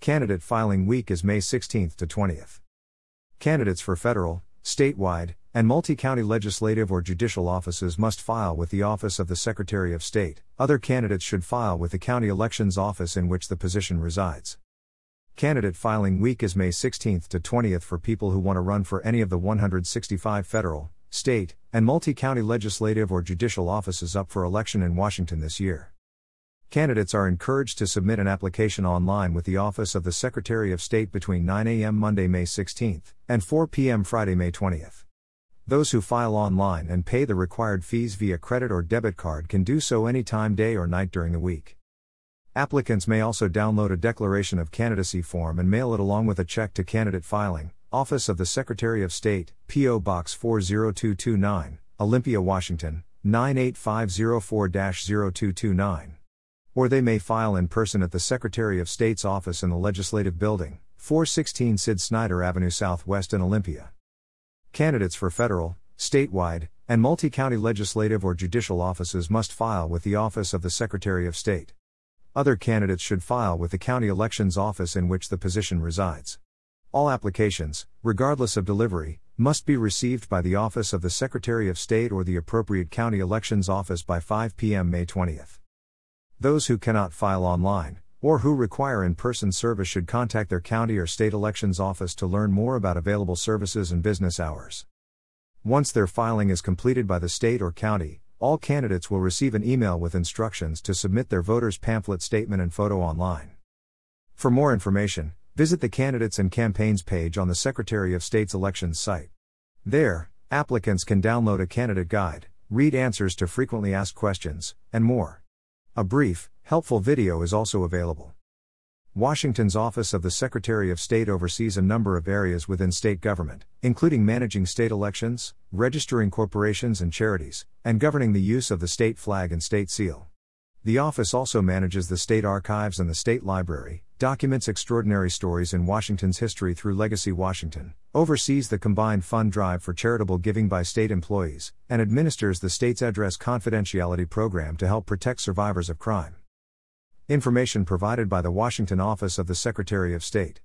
Candidate filing week is May 16th to 20th. Candidates for federal, statewide, and multi county legislative or judicial offices must file with the Office of the Secretary of State. Other candidates should file with the county elections office in which the position resides. Candidate filing week is May 16th to 20th for people who want to run for any of the 165 federal, state, and multi county legislative or judicial offices up for election in Washington this year. Candidates are encouraged to submit an application online with the Office of the Secretary of State between 9 a.m. Monday, May 16th, and 4 p.m. Friday, May 20th. Those who file online and pay the required fees via credit or debit card can do so any time, day or night during the week. Applicants may also download a declaration of candidacy form and mail it along with a check to candidate filing, Office of the Secretary of State, P.O. Box 40229, Olympia, Washington, 98504 0229. Or they may file in person at the Secretary of State's office in the Legislative Building, 416 Sid Snyder Avenue Southwest in Olympia. Candidates for federal, statewide, and multi county legislative or judicial offices must file with the Office of the Secretary of State. Other candidates should file with the county elections office in which the position resides. All applications, regardless of delivery, must be received by the Office of the Secretary of State or the appropriate county elections office by 5 p.m. May 20th. Those who cannot file online, or who require in person service should contact their county or state elections office to learn more about available services and business hours. Once their filing is completed by the state or county, all candidates will receive an email with instructions to submit their voter's pamphlet statement and photo online. For more information, visit the Candidates and Campaigns page on the Secretary of State's elections site. There, applicants can download a candidate guide, read answers to frequently asked questions, and more. A brief, helpful video is also available. Washington's Office of the Secretary of State oversees a number of areas within state government, including managing state elections, registering corporations and charities, and governing the use of the state flag and state seal. The office also manages the state archives and the state library, documents extraordinary stories in Washington's history through Legacy Washington, oversees the combined fund drive for charitable giving by state employees, and administers the state's address confidentiality program to help protect survivors of crime. Information provided by the Washington Office of the Secretary of State.